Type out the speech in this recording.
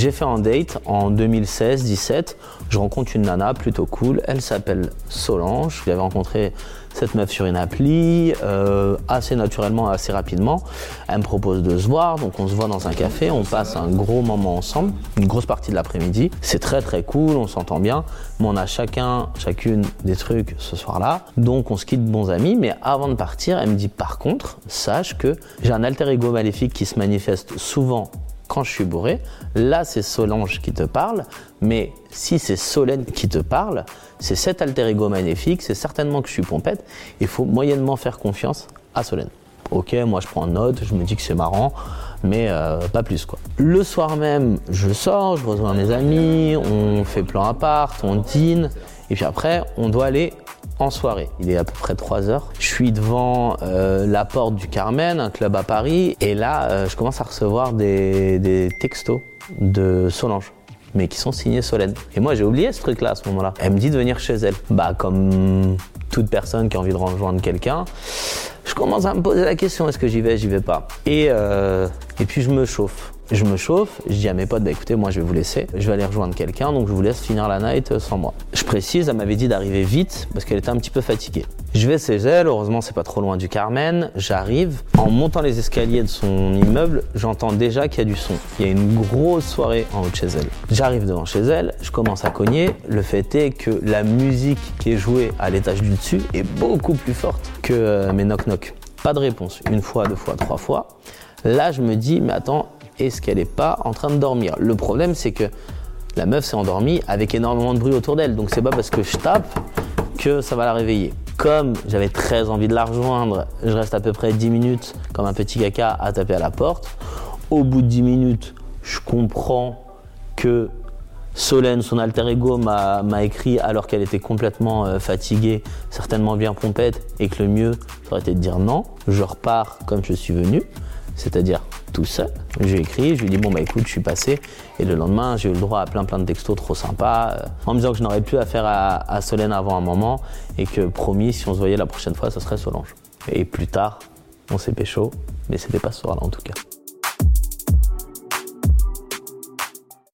J'ai fait un date en 2016-17. Je rencontre une nana plutôt cool. Elle s'appelle Solange. J'avais rencontré cette meuf sur une appli, euh, assez naturellement, assez rapidement. Elle me propose de se voir, donc on se voit dans un café, on passe un gros moment ensemble, une grosse partie de l'après-midi. C'est très très cool, on s'entend bien, on a chacun, chacune des trucs ce soir-là, donc on se quitte bons amis. Mais avant de partir, elle me dit par contre, sache que j'ai un alter ego maléfique qui se manifeste souvent quand je suis bourré. Là, c'est Solange qui te parle, mais si c'est Solène qui te parle, c'est cet alter ego magnifique, c'est certainement que je suis pompette. Il faut moyennement faire confiance à Solène. Ok, moi je prends note, je me dis que c'est marrant, mais euh, pas plus quoi. Le soir même, je sors, je rejoins mes amis, on fait plan à part, on dîne, et puis après, on doit aller en soirée. Il est à peu près 3 heures. Je suis devant euh, la porte du Carmen, un club à Paris, et là, euh, je commence à recevoir des, textos de Solange mais qui sont signés Solène. Et moi j'ai oublié ce truc-là à ce moment-là. Elle me dit de venir chez elle. Bah comme toute personne qui a envie de rejoindre quelqu'un, je commence à me poser la question est-ce que j'y vais, j'y vais pas? Et, euh, et puis je me chauffe. Je me chauffe, je dis à mes potes, bah écoutez, moi je vais vous laisser, je vais aller rejoindre quelqu'un, donc je vous laisse finir la night sans moi. Je précise, elle m'avait dit d'arriver vite parce qu'elle était un petit peu fatiguée. Je vais chez elle, heureusement c'est pas trop loin du Carmen, j'arrive. En montant les escaliers de son immeuble, j'entends déjà qu'il y a du son. Il y a une grosse soirée en haut de chez elle. J'arrive devant chez elle, je commence à cogner. Le fait est que la musique qui est jouée à l'étage du dessus est beaucoup plus forte que euh, mes knock-knock. Pas de réponse, une fois, deux fois, trois fois. Là, je me dis, mais attends, est-ce qu'elle n'est pas en train de dormir Le problème, c'est que la meuf s'est endormie avec énormément de bruit autour d'elle. Donc c'est pas parce que je tape que ça va la réveiller. Comme j'avais très envie de la rejoindre, je reste à peu près 10 minutes comme un petit caca à taper à la porte. Au bout de 10 minutes, je comprends que Solène, son alter ego, m'a écrit alors qu'elle était complètement euh, fatiguée, certainement bien pompette, et que le mieux, ça aurait été de dire non. Je repars comme je suis venu, c'est-à-dire tout seul. J'ai écrit, je lui ai dit bon bah écoute, je suis passé. Et le lendemain, j'ai eu le droit à plein plein de textos trop sympas, euh, en me disant que je n'aurais plus affaire à, à Solène avant un moment et que promis, si on se voyait la prochaine fois, ce serait Solange. Et plus tard, on s'est pécho, mais c'était pas ce soir-là en tout cas.